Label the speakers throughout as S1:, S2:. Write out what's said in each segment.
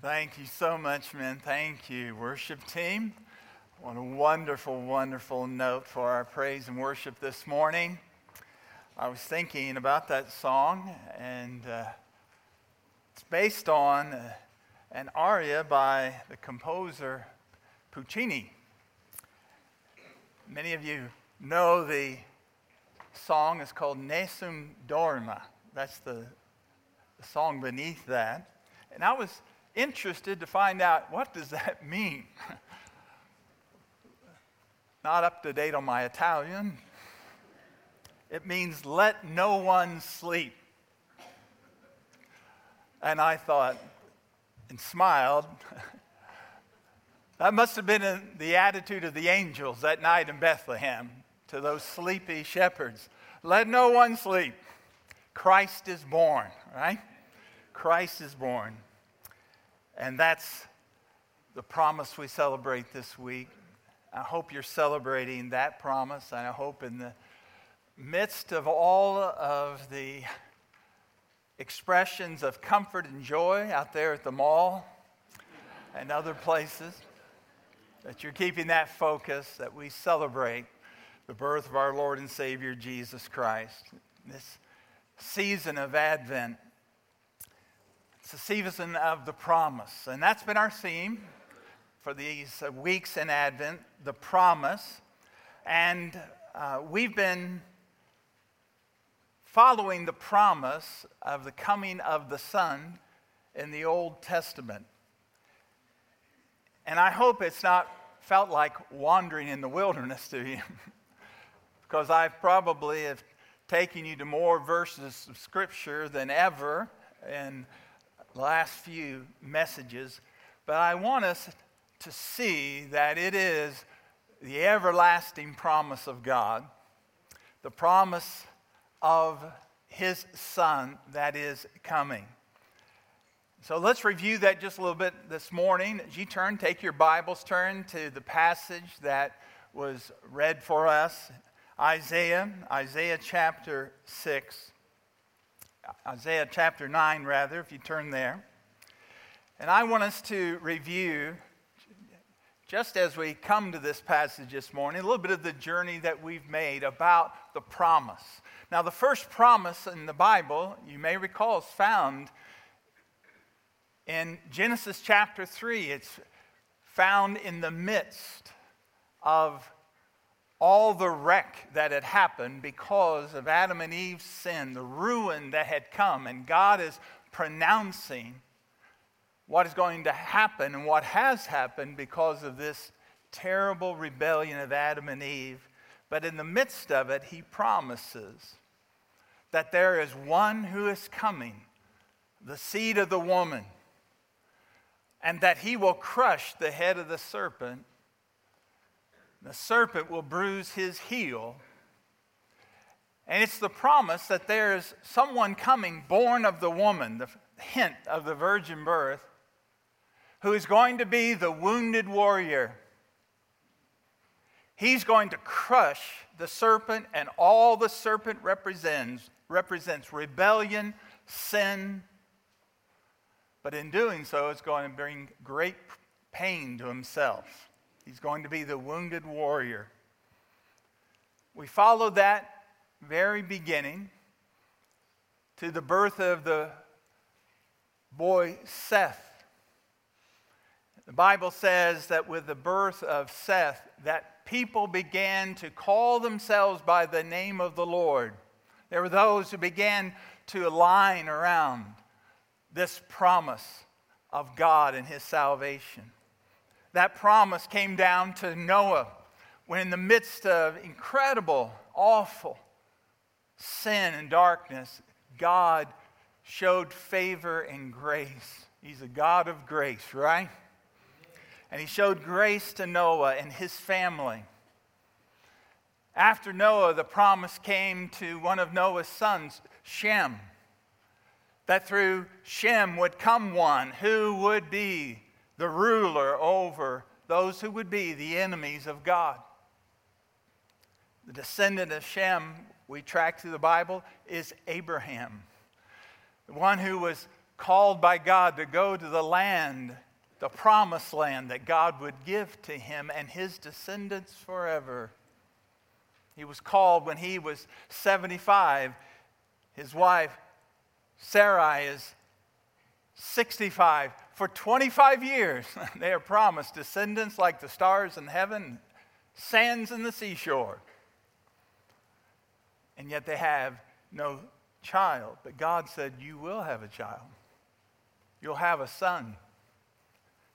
S1: Thank you so much, men. Thank you, worship team. What a wonderful, wonderful note for our praise and worship this morning. I was thinking about that song, and uh, it's based on uh, an aria by the composer Puccini. Many of you know the song is called Nessun Dorma. That's the, the song beneath that. And I was interested to find out what does that mean. Not up to date on my Italian. It means let no one sleep. And I thought and smiled. that must have been the attitude of the angels that night in Bethlehem to those sleepy shepherds. Let no one sleep. Christ is born, right? Christ is born. And that's the promise we celebrate this week. I hope you're celebrating that promise. And I hope in the midst of all of the expressions of comfort and joy out there at the mall and other places, that you're keeping that focus, that we celebrate the birth of our Lord and Savior Jesus Christ. This season of Advent. It's the season of the promise. And that's been our theme for these uh, weeks in Advent the promise. And uh, we've been following the promise of the coming of the Son in the Old Testament. And I hope it's not felt like wandering in the wilderness to you, because I probably have taking you to more verses of Scripture than ever in last few messages. But I want us to see that it is the everlasting promise of God, the promise of His Son that is coming. So let's review that just a little bit this morning. As you turn, take your Bibles, turn to the passage that was read for us Isaiah, Isaiah chapter 6, Isaiah chapter 9, rather, if you turn there. And I want us to review, just as we come to this passage this morning, a little bit of the journey that we've made about the promise. Now, the first promise in the Bible, you may recall, is found in Genesis chapter 3. It's found in the midst of all the wreck that had happened because of Adam and Eve's sin, the ruin that had come, and God is pronouncing what is going to happen and what has happened because of this terrible rebellion of Adam and Eve. But in the midst of it, he promises that there is one who is coming, the seed of the woman, and that he will crush the head of the serpent the serpent will bruise his heel. And it's the promise that there's someone coming born of the woman, the hint of the virgin birth, who is going to be the wounded warrior. He's going to crush the serpent, and all the serpent represents, represents rebellion, sin. But in doing so, it's going to bring great pain to himself. He's going to be the wounded warrior. We follow that very beginning to the birth of the boy Seth. The Bible says that with the birth of Seth, that people began to call themselves by the name of the Lord. There were those who began to align around this promise of God and his salvation that promise came down to Noah when, in the midst of incredible, awful sin and darkness, God showed favor and grace. He's a God of grace, right? And he showed grace to Noah and his family. After Noah, the promise came to one of Noah's sons, Shem, that through Shem would come one who would be the ruler over those who would be the enemies of God. The descendant of Shem, we track through the Bible, is Abraham, the one who was called by God to go to the land, the promised land that God would give to him and his descendants forever. He was called when he was 75. His wife, Sarai, is 65. For 25 years, they are promised descendants like the stars in heaven, sands in the seashore. And yet they have no child. But God said, You will have a child. You'll have a son.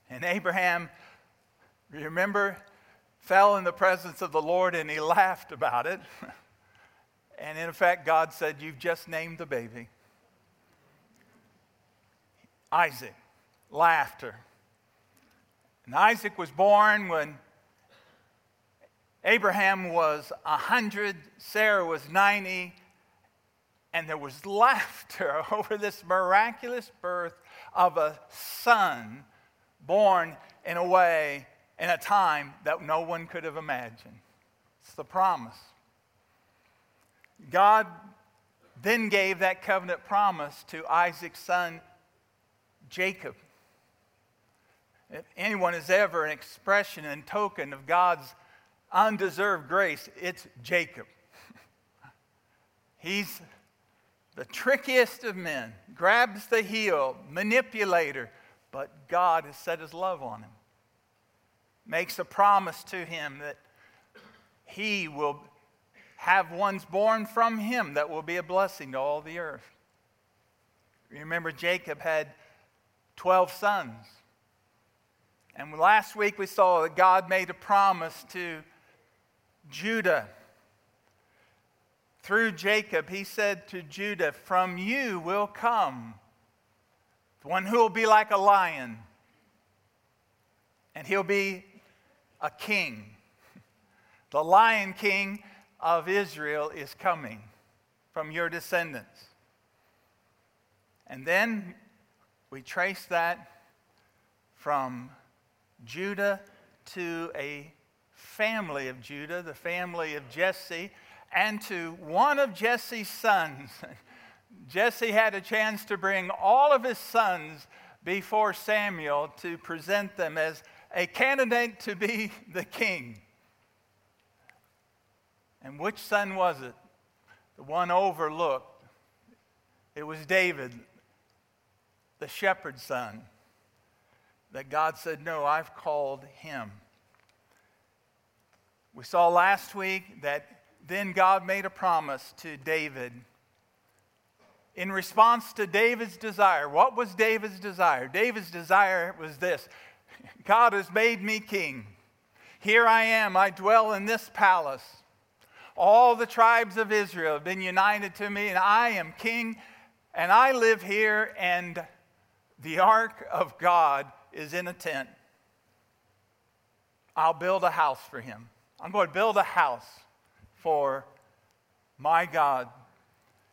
S1: And Abraham, remember, fell in the presence of the Lord and he laughed about it. and in effect, God said, You've just named the baby. Isaac, laughter. And Isaac was born when Abraham was 100, Sarah was 90, and there was laughter over this miraculous birth of a son born in a way, in a time that no one could have imagined. It's the promise. God then gave that covenant promise to Isaac's son, Jacob. If anyone is ever an expression and token of God's undeserved grace, it's Jacob. He's the trickiest of men, grabs the heel, manipulator, but God has set his love on him. Makes a promise to him that he will have ones born from him that will be a blessing to all the earth. Remember, Jacob had 12 sons. And last week we saw that God made a promise to Judah through Jacob, he said to Judah, From you will come the one who will be like a lion, and he'll be a king. The lion king of Israel is coming from your descendants. And then we trace that from Judah to a family of Judah, the family of Jesse and to one of Jesse's sons. Jesse had a chance to bring all of his sons before Samuel to present them as a candidate to be the king. And which son was it? The one overlooked. It was David, the shepherd's son, that God said, No, I've called him. We saw last week that then God made a promise to David. In response to David's desire, what was David's desire? David's desire was this God has made me king. Here I am, I dwell in this palace. All the tribes of Israel have been united to me, and I am king, and I live here, and the ark of God is in a tent. I'll build a house for him. I'm going to build a house for my God.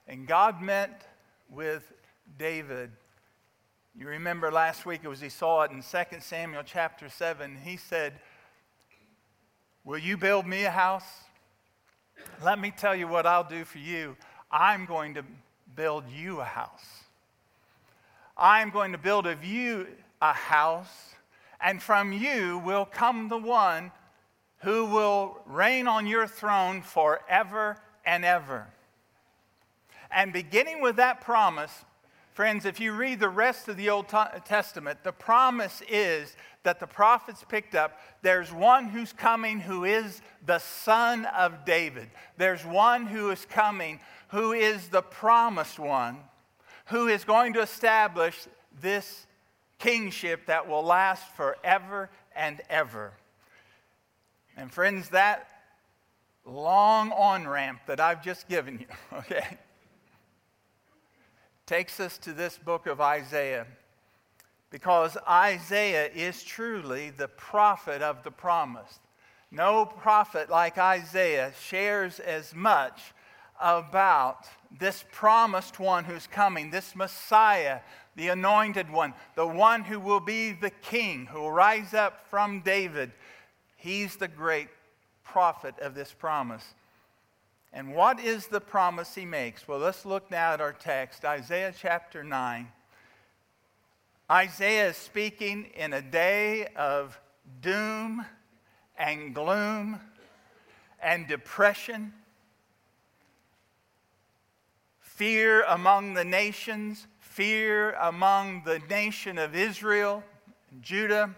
S1: And God met with David. You remember last week it was he saw it in 2 Samuel chapter 7. He said, Will you build me a house? Let me tell you what I'll do for you. I'm going to build you a house. I'm going to build of you a house, and from you will come the one who will reign on your throne forever and ever. And beginning with that promise, friends, if you read the rest of the Old Testament, the promise is that the prophets picked up there's one who's coming who is the son of David. There's one who is coming who is the promised one, who is going to establish this kingship that will last forever and ever. And friends, that long on ramp that I've just given you, okay, takes us to this book of Isaiah. Because Isaiah is truly the prophet of the promise. No prophet like Isaiah shares as much about this promised one who's coming, this Messiah, the anointed one, the one who will be the king, who will rise up from David He's the great prophet of this promise. And what is the promise he makes? Well, let's look now at our text, Isaiah chapter 9, Isaiah is speaking in a day of doom and gloom and depression, fear among the nations, fear among the nation of Israel, and Judah.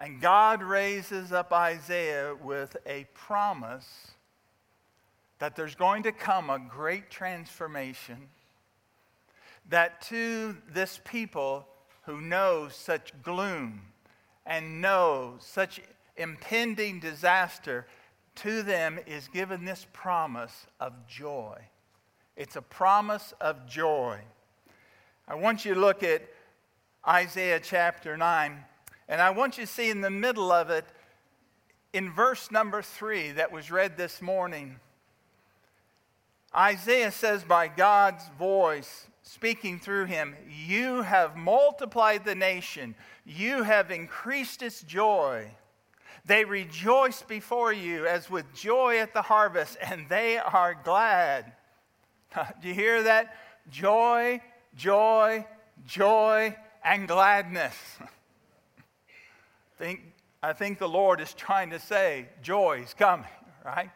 S1: And God raises up Isaiah with a promise that there's going to come a great transformation, that to this people who know such gloom and know such impending disaster, to them is given this promise of joy. It's a promise of joy. I want you to look at Isaiah chapter 9, and I want you to see in the middle of it, in verse number 3 that was read this morning, Isaiah says, by God's voice, speaking through him, You have multiplied the nation, you have increased its joy. They rejoice before you as with joy at the harvest, and they are glad. Do you hear that? Joy, joy, joy, and gladness. think, I think the Lord is trying to say, joy is coming, right?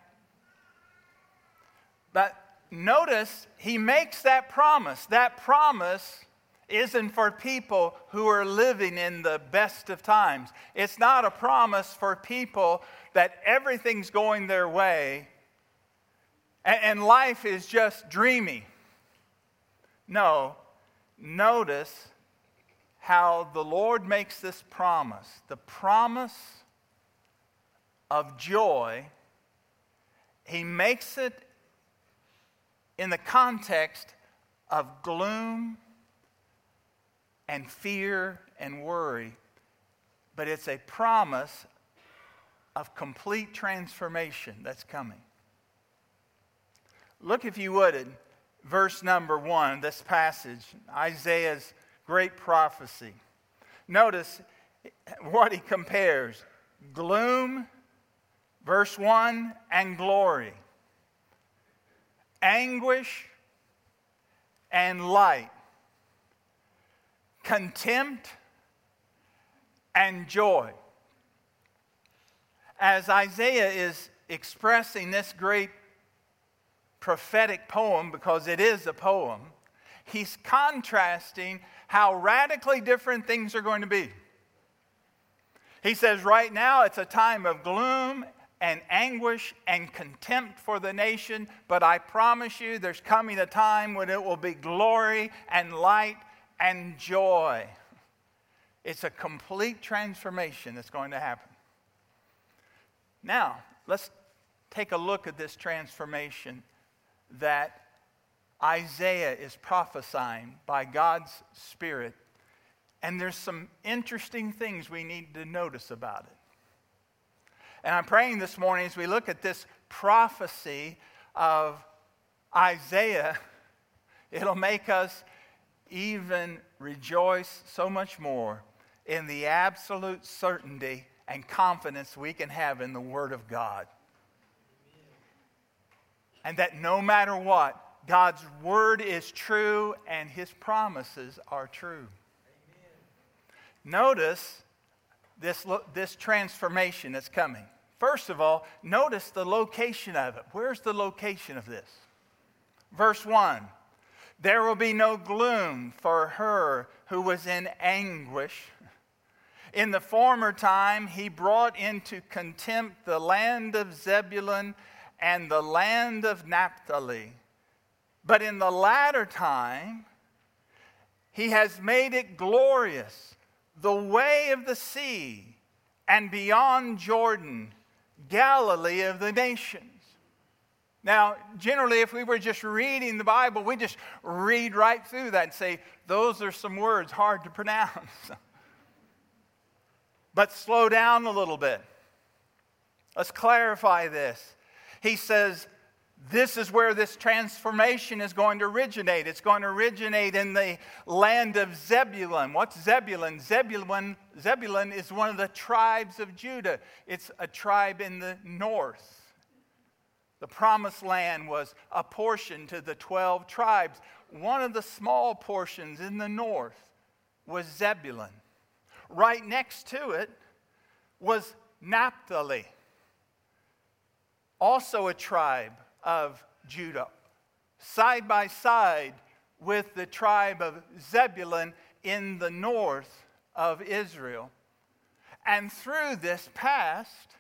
S1: But notice he makes that promise. That promise isn't for people who are living in the best of times. It's not a promise for people that everything's going their way and, life is just dreamy. No, notice how the Lord makes this promise the promise of joy. He makes it in the context of gloom and fear and worry, but it's a promise of complete transformation that's coming. Look, if you would, at verse number one, this passage, Isaiah's great prophecy. Notice what he compares gloom, verse 1, and glory, anguish and light contempt, and joy. As Isaiah is expressing this great prophetic poem, because it is a poem, he's contrasting how radically different things are going to be. He says, right now it's a time of gloom and anguish and contempt for the nation, but I promise you there's coming a time when it will be glory and light and joy. It's a complete transformation that's going to happen. Now, let's take a look at this transformation that Isaiah is prophesying by God's Spirit. And there's some interesting things we need to notice about it. And I'm praying this morning as we look at this prophecy of Isaiah, it'll make us even rejoice so much more in the absolute certainty and confidence we can have in the Word of God. And that no matter what, God's Word is true and His promises are true. Notice this, this transformation that's coming. First of all, notice the location of it. Where's the location of this? Verse 1 there will be no gloom for her who was in anguish. In the former time, he brought into contempt the land of Zebulun and the land of Naphtali. But in the latter time, he has made it glorious, the way of the sea, and beyond Jordan, Galilee of the nations. Now, generally, if we were just reading the Bible, we just read right through that and say, those are some words hard to pronounce. but slow down a little bit. Let's clarify this. He says, this is where this transformation is going to originate. It's going to originate in the land of Zebulun. What's Zebulun? Zebulun, Zebulun is one of the tribes of Judah. It's a tribe in the north. The promised land was a portion to the 12 tribes. One of the small portions in the north was Zebulun. Right next to it was Naphtali, also a tribe of Judah, side by side with the tribe of Zebulun in the north of Israel. And through this passed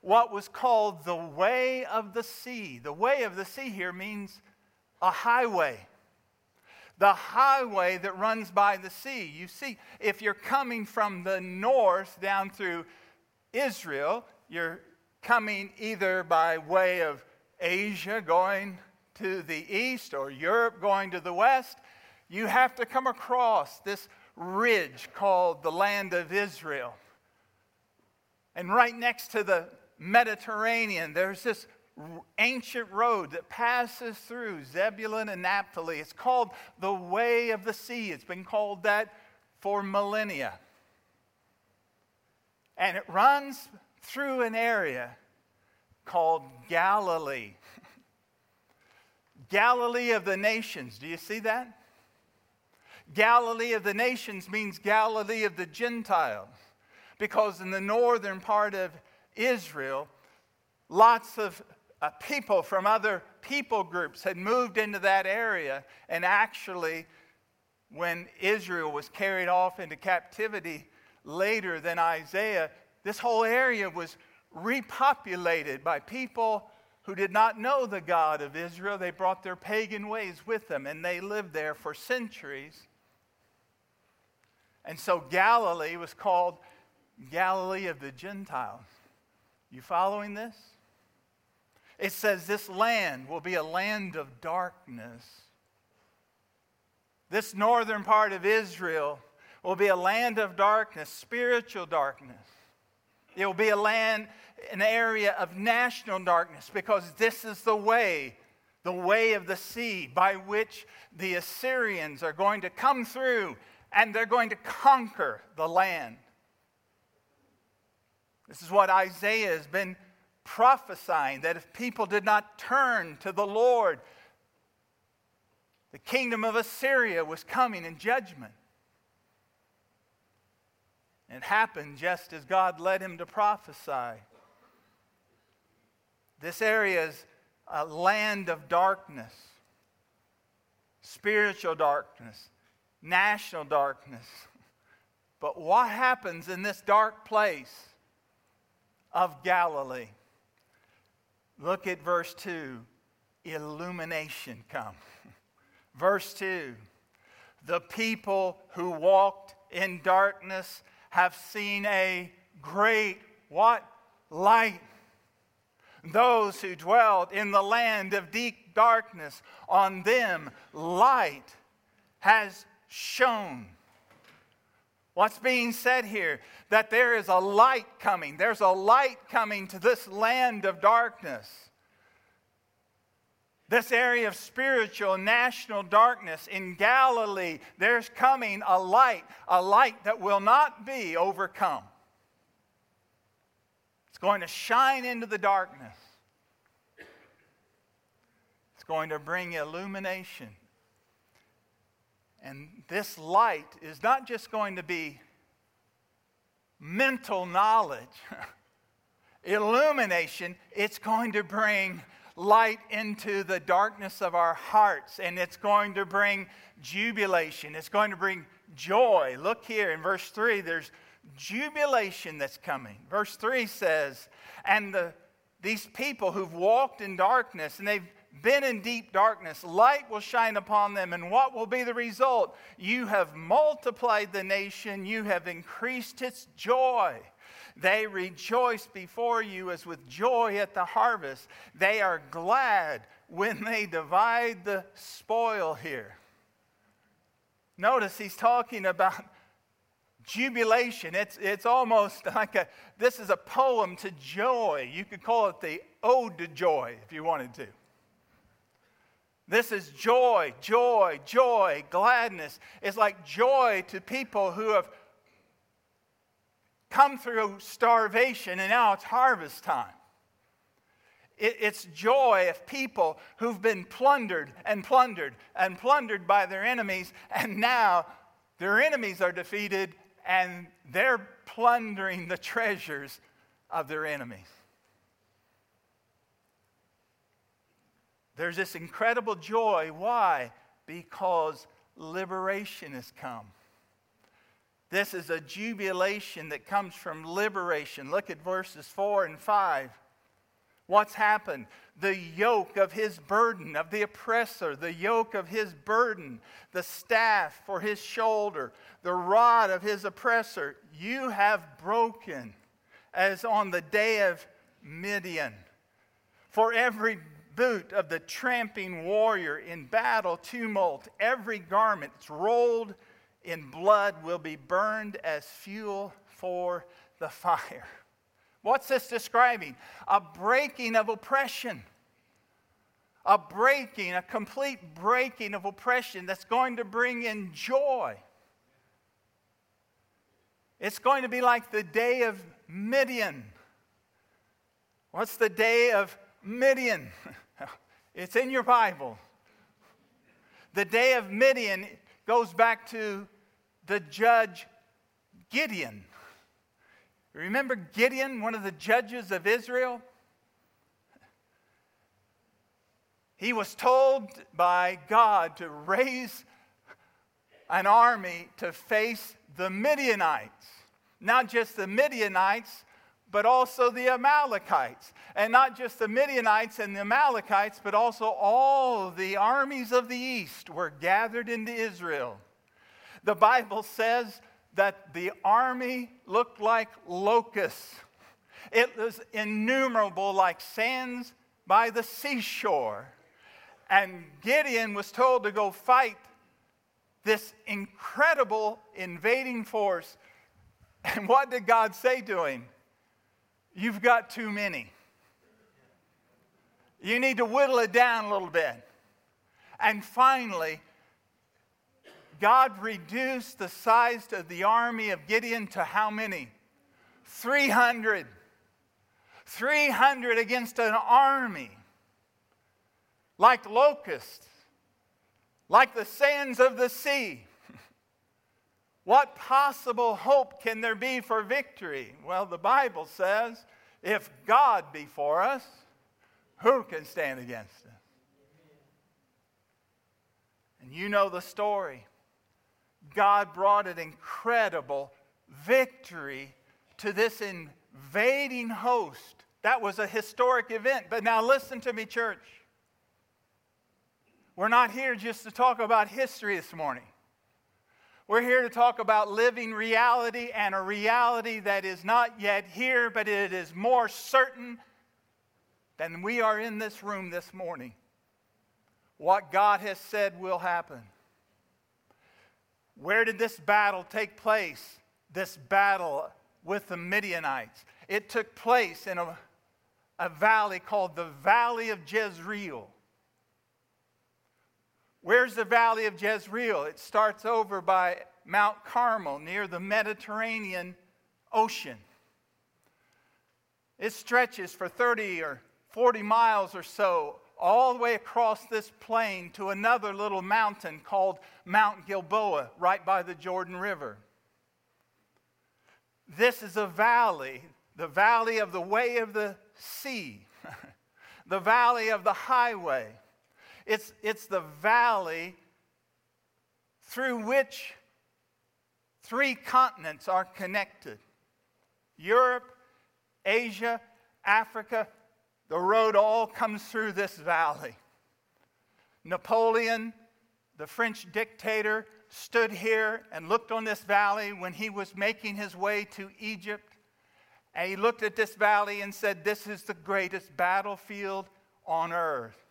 S1: what was called the way of the sea. The way of the sea here means a highway. The highway that runs by the sea. You see, if you're coming from the north down through Israel, you're coming either by way of Asia going to the east or Europe going to the west, you have to come across this ridge called the land of Israel. And right next to the Mediterranean, there's this ancient road that passes through Zebulun and Naphtali. It's called the Way of the Sea. It's been called that for millennia. And it runs through an area called Galilee. Galilee of the nations. Do you see that? Galilee of the nations means Galilee of the Gentiles. Because in the northern part of Israel, lots of uh, people from other people groups had moved into that area. And actually, when Israel was carried off into captivity later than Isaiah, this whole area was repopulated by people who did not know the God of Israel. They brought their pagan ways with them, and they lived there for centuries. And so Galilee was called Galilee of the Gentiles. You following this? It says this land will be a land of darkness. This northern part of Israel will be a land of darkness, spiritual darkness. It will be a land, an area of national darkness because this is the way, the way of the sea by which the Assyrians are going to come through and they're going to conquer the land. This is what Isaiah has been prophesying that if people did not turn to the Lord, the kingdom of Assyria was coming in judgment. It happened just as God led him to prophesy. This area is a land of darkness, spiritual darkness, national darkness. But what happens in this dark place of Galilee? Look at verse 2 illumination come. Verse 2 the people who walked in darkness have seen a great what? Light. Those who dwelt in the land of deep darkness, on them light has shone. What's being said here? That there is a light coming. There's a light coming to this land of darkness. This area of spiritual national darkness in Galilee, there's coming a light, a light that will not be overcome. It's going to shine into the darkness. It's going to bring illumination. And this light is not just going to be mental knowledge, illumination, it's going to bring light into the darkness of our hearts and it's going to bring jubilation. It's going to bring joy. Look here in verse 3, there's jubilation that's coming. Verse 3 says, And the, these people who've walked in darkness and they've been in deep darkness, light will shine upon them. And what will be the result? You have multiplied the nation, you have increased its joy. They rejoice before you as with joy at the harvest. They are glad when they divide the spoil here. Notice he's talking about jubilation. It's, it's almost like a, this is a poem to joy. You could call it the Ode to Joy if you wanted to. This is joy, joy, joy, gladness. It's like joy to people who have come through starvation and now it's harvest time. it's joy of people who've been plundered and plundered and plundered by their enemies, and now Their enemies are defeated, and they're plundering the treasures of their enemies. There's this incredible joy. Why? Because liberation has come. This is a jubilation that comes from liberation. Look at verses 4 and 5. What's happened? The yoke of his burden, of the oppressor, the yoke of his burden, the staff for his shoulder, the rod of his oppressor, you have broken as on the day of Midian. For every boot of the tramping warrior in battle tumult, every garment rolled in blood will be burned as fuel for the fire. What's this describing? A breaking of oppression. A breaking, a complete breaking of oppression that's going to bring in joy. It's going to be like the day of Midian. What's the day of Midian? It's in your Bible. The day of Midian goes back to the judge Gideon. Remember Gideon, one of the judges of Israel? He was told by God to raise an army to face the Midianites. Not just the Midianites, but also the Amalekites. And not just the Midianites and the Amalekites, but also all the armies of the east were gathered into Israel. The Bible says that the army looked like locusts. It was innumerable like sands by the seashore. And Gideon was told to go fight this incredible invading force. And what did God say to him? You've got too many. You need to whittle it down a little bit. And finally, God reduced the size of the army of Gideon to how many? 300. 300 against an army like locusts, like the sands of the sea. What possible hope can there be for victory? Well, the Bible says if God be for us, who can stand against us? And you know the story. God brought an incredible victory to this invading host. That was a historic event. But now listen to me, church. We're not here just to talk about history this morning. We're here to talk about living reality and a reality that is not yet here, but it is more certain than we are in this room this morning. What God has said will happen. Where did this battle take place? This battle with the Midianites. It took place in a, a valley called the Valley of Jezreel. Where's the Valley of Jezreel? It starts over by Mount Carmel near the Mediterranean Ocean. It stretches for 30 or 40 miles or so all the way across this plain to another little mountain called Mount Gilboa, right by the Jordan River. This is a valley, the valley of the way of the sea, the valley of the highway. It's, it's the valley through which three continents are connected Europe, Asia, Africa, the road all comes through this valley. Napoleon, the French dictator, stood here and looked on this valley when he was making his way to Egypt. And he looked at this valley and said, This is the greatest battlefield on earth.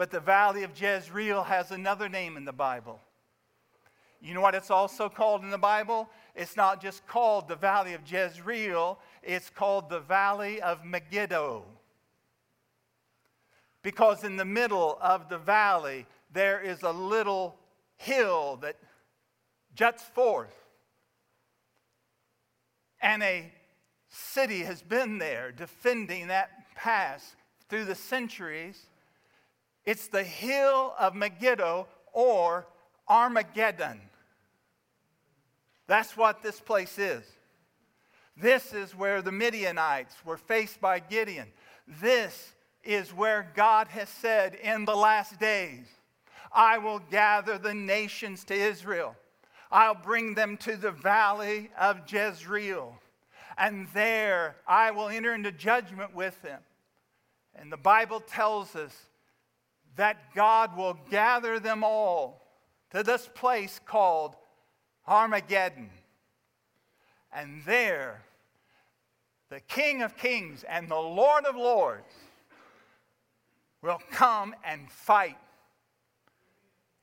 S1: But the valley of Jezreel has another name in the Bible. You know what it's also called in the Bible? It's not just called the valley of Jezreel, it's called the valley of Megiddo because in the middle of the valley there is a little hill that juts forth. And a city has been there defending that pass through the centuries. It's the hill of Megiddo or Armageddon. That's what this place is. This is where the Midianites were faced by Gideon. This is where God has said in the last days, I will gather the nations to Israel. I'll bring them to the valley of Jezreel. And there I will enter into judgment with them. And the Bible tells us that God will gather them all to this place called Armageddon. And there, the King of Kings and the Lord of Lords will come and fight.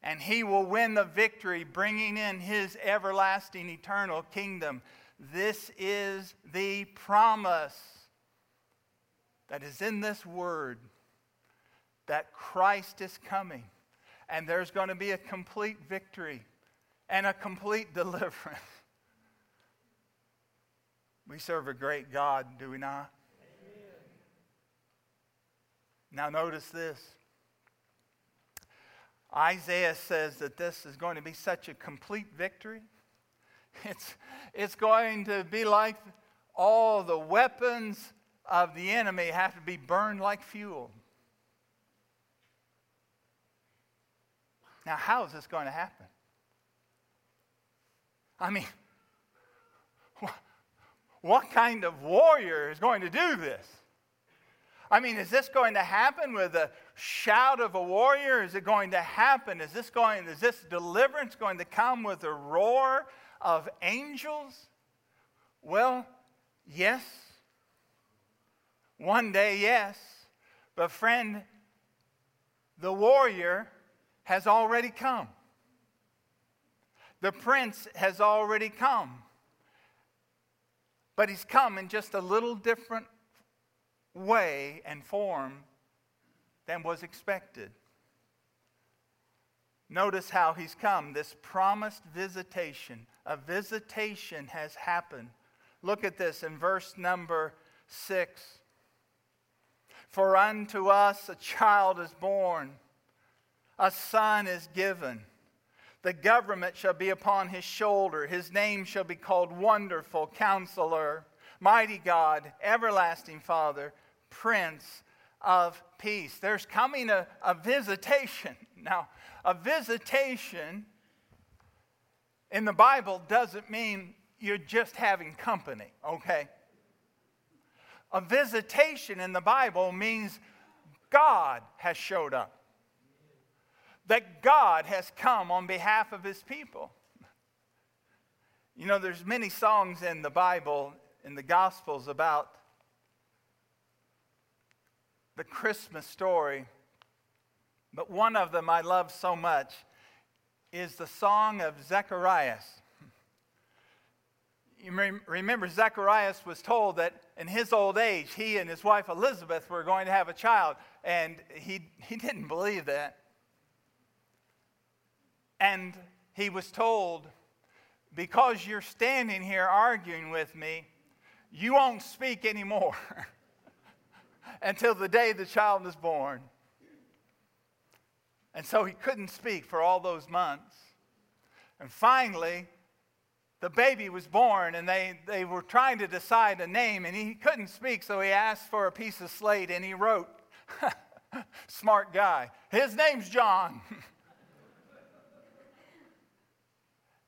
S1: And he will win the victory, bringing in his everlasting eternal kingdom. This is the promise that is in this word that Christ is coming. And there's going to be a complete victory and a complete deliverance. We serve a great God, do we not? Amen. Now, notice this. Isaiah says that this is going to be such a complete victory. It's, it's going to be like all the weapons of the enemy have to be burned like fuel. Now, how is this going to happen? I mean, what kind of warrior is going to do this? I mean, is this going to happen with a shout of a warrior? Is it going to happen? Is this going, is this deliverance going to come with a roar of angels? Well, yes. One day, yes. But friend, the warrior has already come. The prince has already come. But he's come in just a little different way and form than was expected. Notice how he's come, this promised visitation. A visitation has happened. Look at this in verse number six. For unto us a child is born, a son is given the government shall be upon his shoulder. His name shall be called Wonderful Counselor, Mighty God, Everlasting Father, Prince of Peace. There's coming a, a visitation. Now, a visitation in the Bible doesn't mean you're just having company, okay? A visitation in the Bible means God has showed up that God has come on behalf of his people. You know, there's many songs in the Bible, in the Gospels, about the Christmas story, but one of them I love so much is the song of Zacharias. You remember, Zacharias was told that in his old age, he and his wife Elizabeth were going to have a child, and he, he didn't believe that. And he was told, Because you're standing here arguing with me, you won't speak anymore until the day the child is born. And so he couldn't speak for all those months. And finally, the baby was born, and they, they were trying to decide a name, and he couldn't speak, so he asked for a piece of slate and he wrote, Smart guy. His name's John.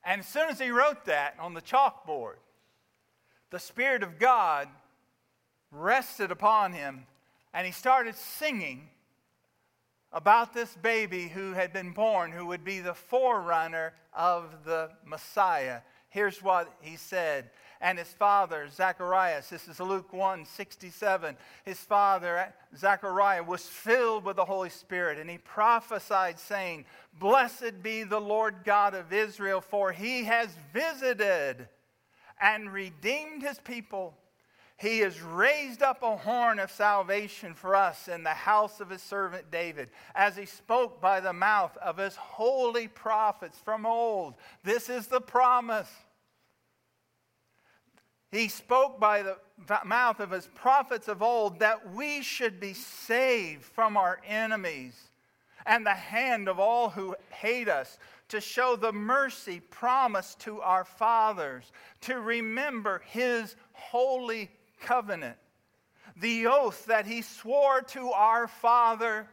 S1: And as soon as he wrote that on the chalkboard, the Spirit of God rested upon him and he started singing about this baby who had been born, who would be the forerunner of the Messiah. Here's what he said and his father, Zacharias. This is Luke 1 67. His father, Zachariah, was filled with the Holy Spirit, and he prophesied, saying, Blessed be the Lord God of Israel, for he has visited and redeemed his people. He has raised up a horn of salvation for us in the house of his servant David, as he spoke by the mouth of his holy prophets from old. This is the promise. He spoke by the mouth of his prophets of old that we should be saved from our enemies and the hand of all who hate us, to show the mercy promised to our fathers, to remember his holy covenant, the oath that he swore to our father,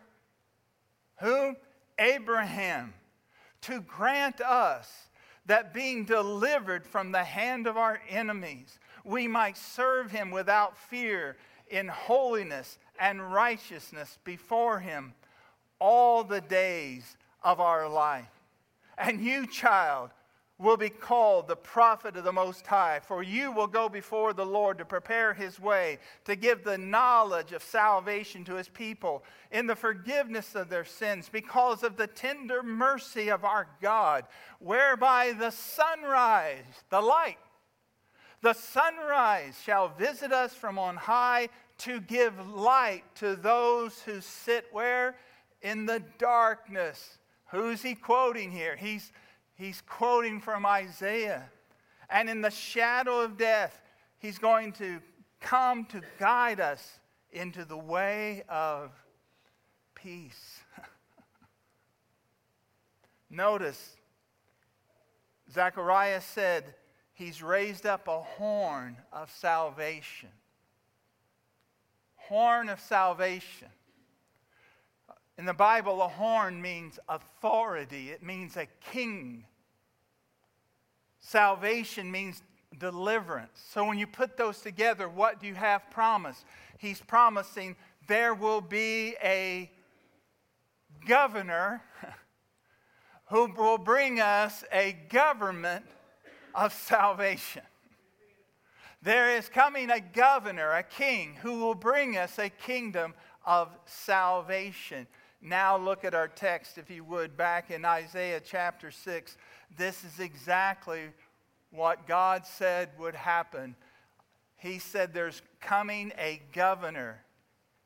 S1: whom? Abraham, to grant us that being delivered from the hand of our enemies, we might serve him without fear in holiness and righteousness before him all the days of our life. And you, child, will be called the prophet of the Most High, for you will go before the Lord to prepare his way, to give the knowledge of salvation to his people in the forgiveness of their sins, because of the tender mercy of our God, whereby the sunrise, the light, the sunrise shall visit us from on high to give light to those who sit where? In the darkness. Who's he quoting here? He's He's quoting from Isaiah. And in the shadow of death, he's going to come to guide us into the way of peace. Notice, Zechariah said, He's raised up a horn of salvation. Horn of salvation. In the Bible, a horn means authority, it means a king. Salvation means deliverance. So when you put those together, what do you have promised? He's promising there will be a governor who will bring us a government of salvation. There is coming a governor, a king, who will bring us a kingdom of salvation. Now look at our text, if you would, back in Isaiah chapter 6. This is exactly what God said would happen. He said there's coming a governor.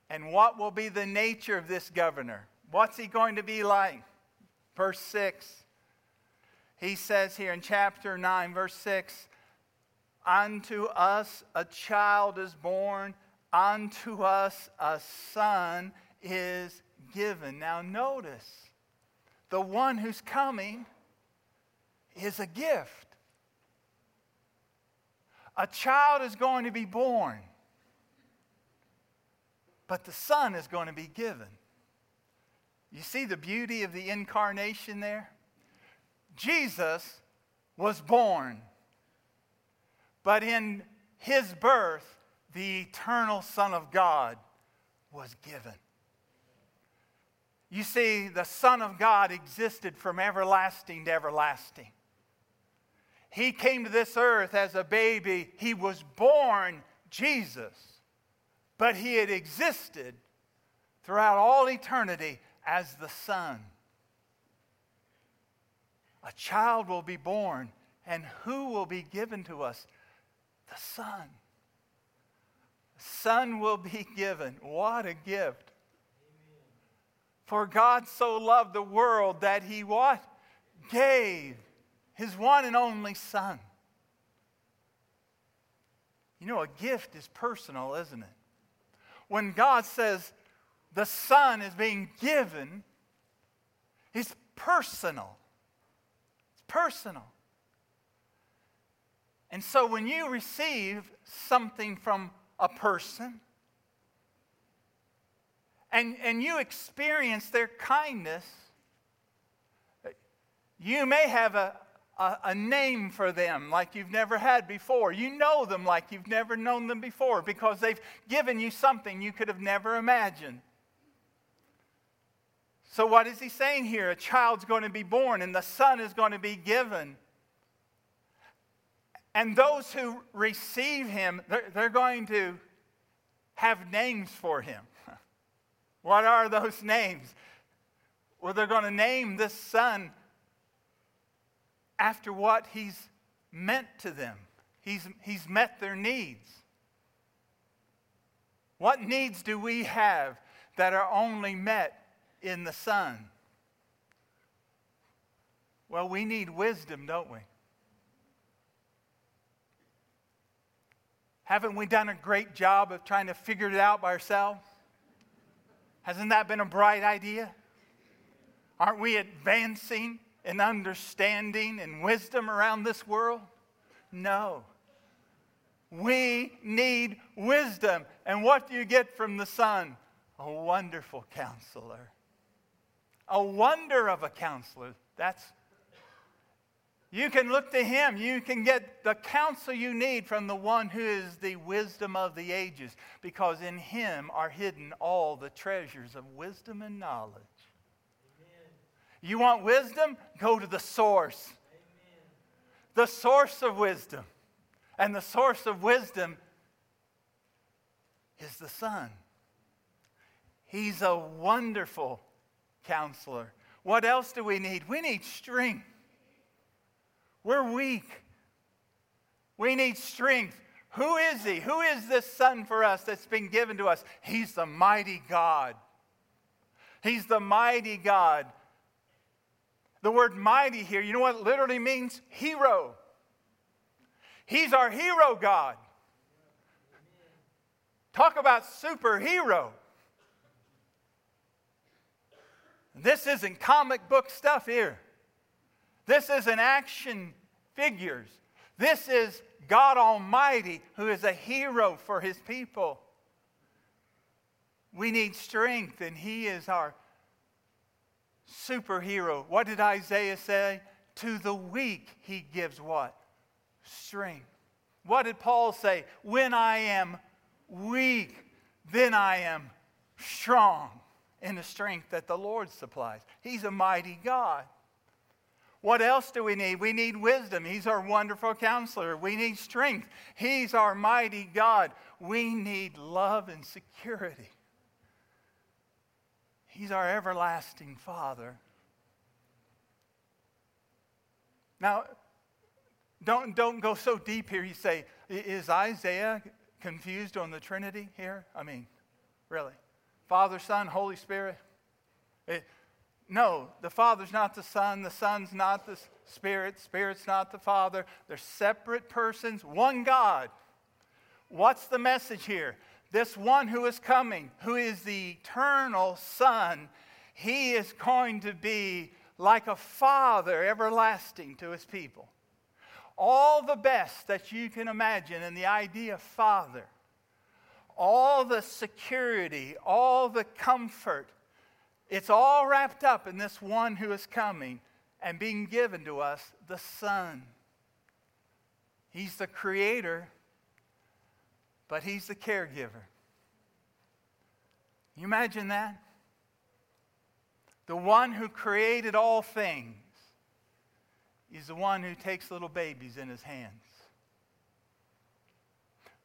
S1: And what will be the nature of this governor? What's he going to be like? Verse 6. He says here in chapter 9, verse 6 Unto us a child is born, unto us a son is given. Now, notice the one who's coming is a gift. A child is going to be born, but the son is going to be given. You see the beauty of the incarnation there? Jesus was born, but in his birth, the eternal Son of God was given. You see, the Son of God existed from everlasting to everlasting. He came to this earth as a baby. He was born Jesus, but he had existed throughout all eternity as the Son. A child will be born, and who will be given to us? The Son. The Son will be given. What a gift. For God so loved the world that he what? Gave his one and only son. You know, a gift is personal, isn't it? When God says the son is being given, it's personal. Personal. And so when you receive something from a person, and, and you experience their kindness, you may have a, a, a, name for them like you've never had before. You know them like you've never known them before because they've given you something you could have never imagined. So, what is he saying here? A child's going to be born and the son is going to be given. And those who receive him, they're, they're going to have names for him. What are those names? Well, they're going to name this son after what he's meant to them. He's, he's met their needs. What needs do we have that are only met in the Son. Well, we need wisdom, don't we? Haven't we done a great job of trying to figure it out by ourselves? Hasn't that been a bright idea? Aren't we advancing in understanding and wisdom around this world? No. We need wisdom. And what do you get from the Son? A wonderful counselor. A wonder of a counselor. That's you can look to him. You can get the counsel you need from the one who is the wisdom of the ages, because in him are hidden all the treasures of wisdom and knowledge. Amen. You want wisdom? Go to the source. Amen. The source of wisdom. And the source of wisdom is the Son. He's a wonderful counselor. What else do we need? We need strength. We're weak. We need strength. Who is He? Who is this Son for us that's been given to us? He's the mighty God. He's the mighty God. The word mighty here, you know what it literally means? Hero. He's our hero God. Talk about superhero. This isn't comic book stuff here. This isn't action figures. This is God Almighty who is a hero for his people. We need strength, and he is our superhero. What did Isaiah say? To the weak, he gives what? Strength. What did Paul say? When I am weak, then I am strong in the strength that the Lord supplies. He's a mighty God. What else do we need? We need wisdom. He's our wonderful counselor. We need strength. He's our mighty God. We need love and security. He's our everlasting Father. Now, don't, don't go so deep here. You say, is Isaiah confused on the Trinity here? I mean, really? Father, Son, Holy Spirit? It, no, the Father's not the Son, the Son's not the Spirit, Spirit's not the Father. They're separate persons, one God. What's the message here? This one who is coming, who is the eternal Son, he is going to be like a father everlasting to his people. All the best that you can imagine in the idea of father, all the security, all the comfort, it's all wrapped up in this one who is coming and being given to us, the Son. He's the creator, but He's the caregiver. You imagine that? The one who created all things is the one who takes little babies in his hands.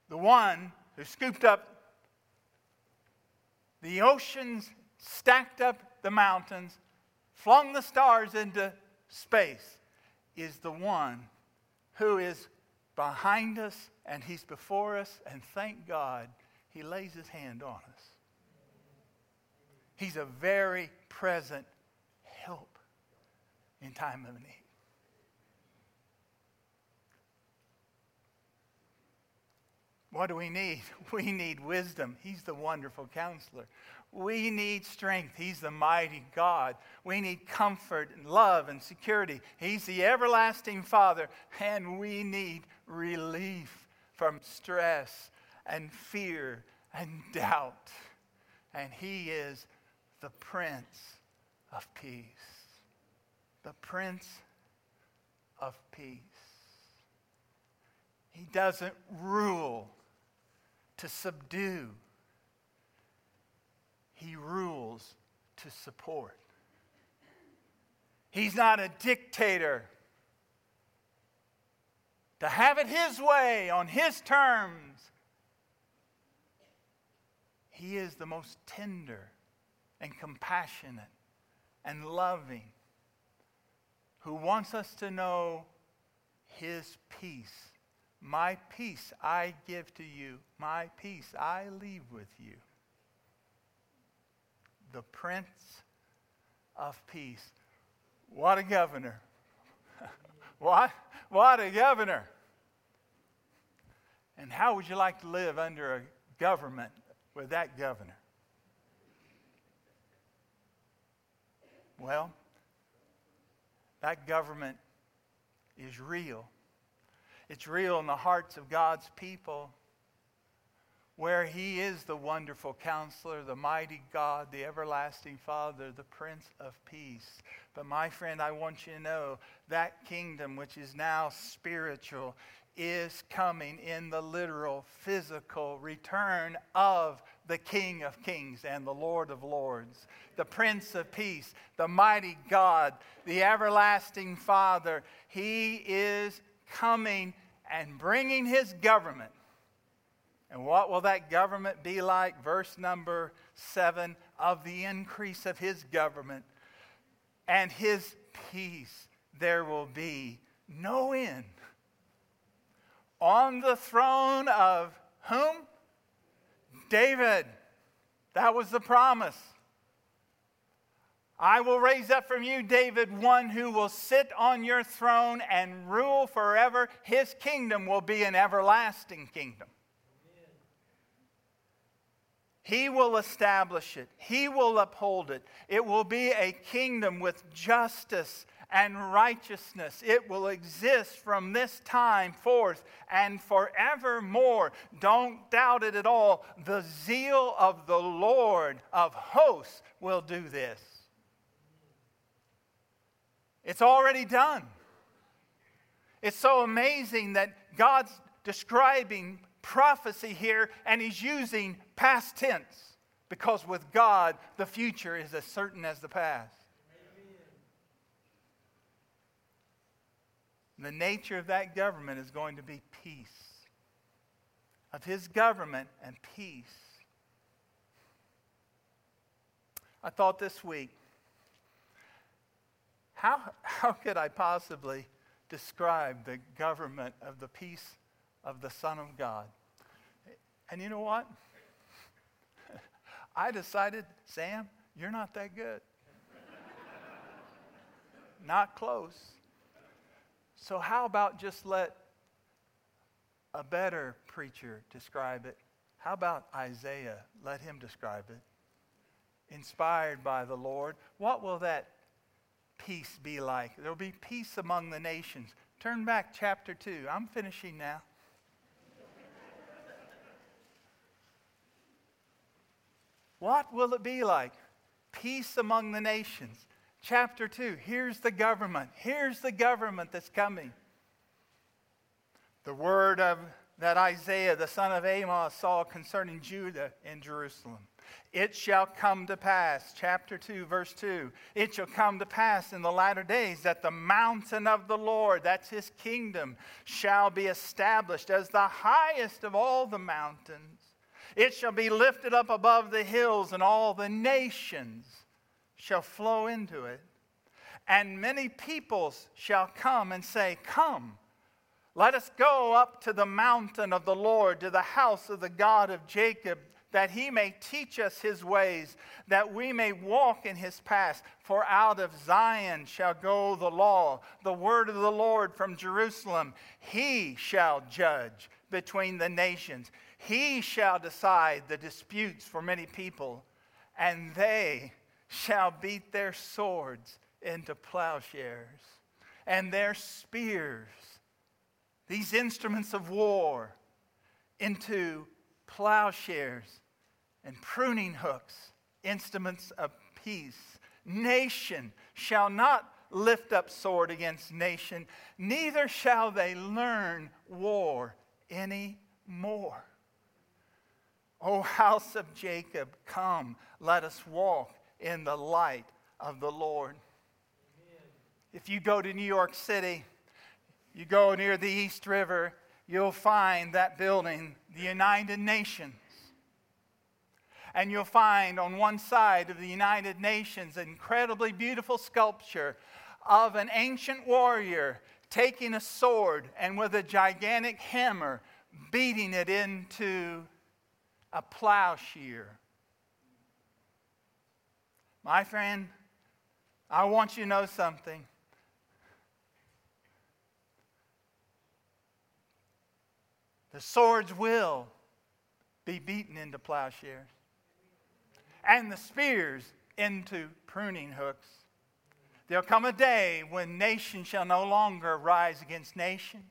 S1: The one who scooped up the oceans stacked up the mountains, flung the stars into space, is the one who is behind us and he's before us, and thank God he lays his hand on us. He's a very present help in time of need. What do we need? We need wisdom. He's the wonderful counselor. We need strength. He's the mighty God. We need comfort and love and security. He's the everlasting Father. And we need relief from stress and fear and doubt. And He is the Prince of Peace. The Prince of Peace. He doesn't rule to subdue he rules to support. He's not a dictator. To have it his way on his terms. He is the most tender and compassionate and loving who wants us to know his peace. My peace I give to you, my peace I leave with you the Prince of Peace. What a governor. what? What a governor. And how would you like to live under a government with that governor? Well, that government is real. It's real in the hearts of God's people, where He is the wonderful counselor, the mighty God, the everlasting Father, the Prince of Peace. But, my friend, I want you to know that kingdom, which is now spiritual, is coming in the literal, physical return of the King of Kings and the Lord of Lords, the Prince of Peace, the mighty God, the everlasting Father. He is coming and bringing his government. And what will that government be like? Verse number seven of the increase of his government and his peace, there will be no end. On the throne of whom? David. That was the promise. I will raise up from you, David, one who will sit on your throne and rule forever. His kingdom will be an everlasting kingdom. He will establish it, He will uphold it. It will be a kingdom with justice and righteousness. It will exist from this time forth and forevermore. Don't doubt it at all. The zeal of the Lord of hosts will do this. It's already done. It's so amazing that God's describing prophecy here and he's using past tense because with God, the future is as certain as the past. The nature of that government is going to be peace. Of his government and peace. I thought this week, how, how could I possibly describe the government of the peace of the Son of God? And you know what? I decided, Sam, you're not that good. not close. So, how about just let a better preacher describe it? How about Isaiah? Let him describe it. Inspired by the Lord. What will that peace be like? There will be peace among the nations. Turn back chapter 2. I'm finishing now. what will it be like? Peace among the nations. Chapter 2. Here's the government. Here's the government that's coming. The word of that Isaiah, the son of Amos, saw concerning Judah and Jerusalem. It shall come to pass, chapter 2, verse 2. It shall come to pass in the latter days that the mountain of the Lord, that's his kingdom, shall be established as the highest of all the mountains. It shall be lifted up above the hills, and all the nations shall flow into it. And many peoples shall come and say, Come, let us go up to the mountain of the Lord, to the house of the God of Jacob that he may teach us his ways, that we may walk in his paths. For out of Zion shall go the law, the word of the Lord from Jerusalem. He shall judge between the nations. He shall decide the disputes for many people, and they shall beat their swords into plowshares and their spears, these instruments of war, into plowshares and pruning hooks, instruments of peace. Nation shall not lift up sword against nation, neither shall they learn war any more. O house of Jacob, come, let us walk in the light of the Lord. Amen. If you go to New York City, you go near the East River, you'll find that building, the United Nations and you'll find on one side of the United Nations an incredibly beautiful sculpture of an ancient warrior taking a sword and with a gigantic hammer beating it into a plowshare. My friend, I want you to know something. The swords will be beaten into plowshares and the spears into pruning hooks. There'll come a day when nation shall no longer rise against nation,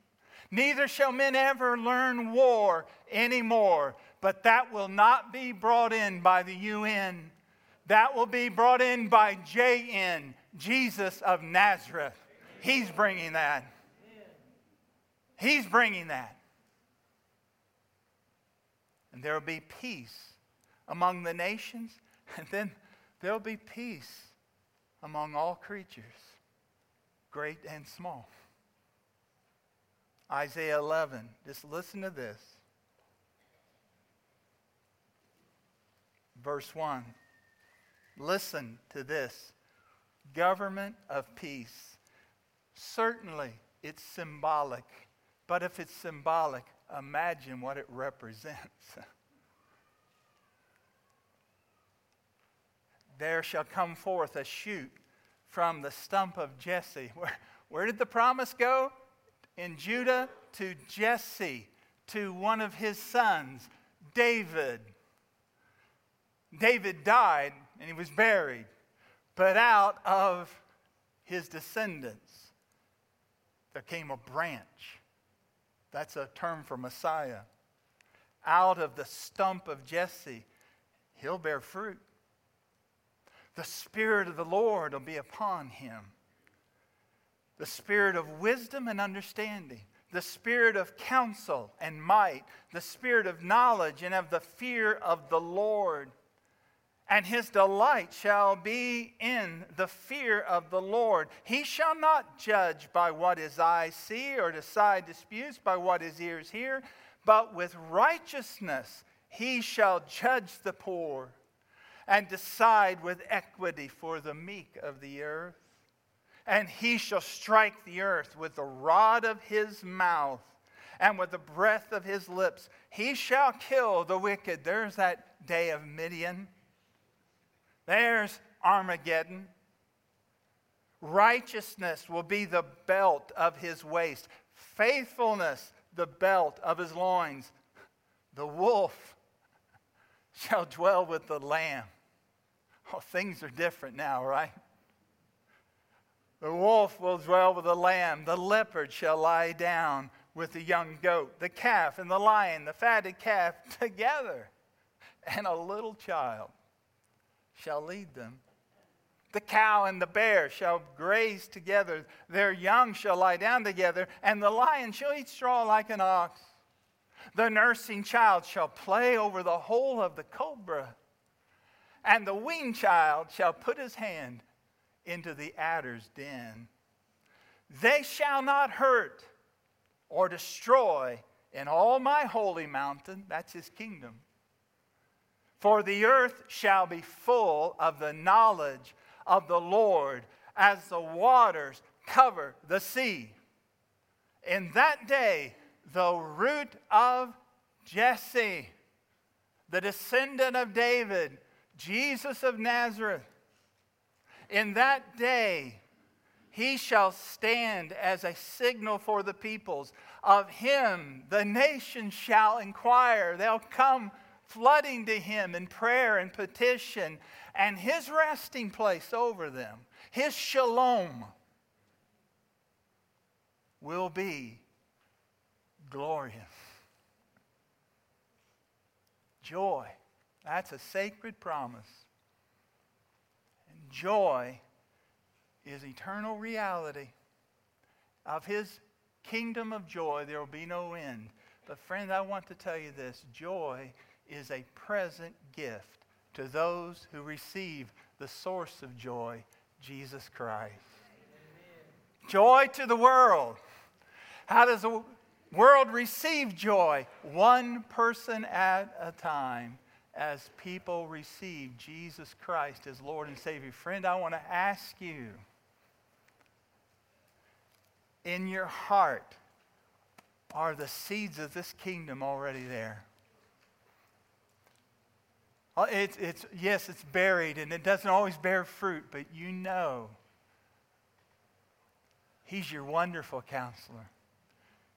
S1: neither shall men ever learn war anymore. But that will not be brought in by the UN. That will be brought in by JN, Jesus of Nazareth. He's bringing that. He's bringing that. And there will be peace among the nations, and then there will be peace among all creatures, great and small. Isaiah 11, just listen to this. Verse 1. Listen to this government of peace. Certainly, it's symbolic, but if it's symbolic, imagine what it represents. there shall come forth a shoot from the stump of Jesse. Where, where did the promise go? In Judah to Jesse, to one of his sons, David. David died and he was buried, but out of his descendants there came a branch. That's a term for Messiah. Out of the stump of Jesse, he'll bear fruit. The Spirit of the Lord will be upon him. The Spirit of wisdom and understanding, the Spirit of counsel and might, the Spirit of knowledge and of the fear of the Lord. And his delight shall be in the fear of the Lord. He shall not judge by what his eyes see or decide disputes by what his ears hear, but with righteousness he shall judge the poor and decide with equity for the meek of the earth. And he shall strike the earth with the rod of his mouth and with the breath of his lips. He shall kill the wicked. There's that day of Midian. There's Armageddon. Righteousness will be the belt of his waist, faithfulness the belt of his loins. The wolf shall dwell with the lamb. Oh, things are different now, right? The wolf will dwell with the lamb. The leopard shall lie down with the young goat. The calf and the lion, the fatted calf, together. And a little child shall lead them. The cow and the bear shall graze together. Their young shall lie down together. And the lion shall eat straw like an ox. The nursing child shall play over the hole of the cobra and the weaned child shall put his hand into the adder's den. They shall not hurt or destroy in all my holy mountain, that's his kingdom. For the earth shall be full of the knowledge of the Lord as the waters cover the sea. In that day, the root of Jesse, the descendant of David, Jesus of Nazareth. In that day, he shall stand as a signal for the peoples. Of him, the nations shall inquire. They'll come flooding to him in prayer and petition, and his resting place over them, his shalom, will be glorious. Joy that's a sacred promise. And joy is eternal reality. Of his kingdom of joy, there will be no end. But, friend, I want to tell you this joy is a present gift to those who receive the source of joy, Jesus Christ. Amen. Joy to the world. How does the world receive joy? One person at a time as people receive Jesus Christ as Lord and Savior. Friend, I want to ask you in your heart, are the seeds of this kingdom already there? It's, it's, yes, it's buried and it doesn't always bear fruit, but you know He's your wonderful counselor.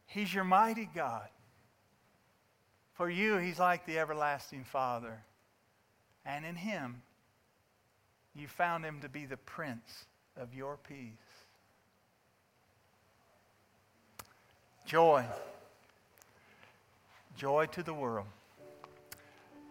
S1: He's your mighty God. For you, he's like the everlasting Father. And in him, you found him to be the Prince of your peace. Joy. Joy to the world.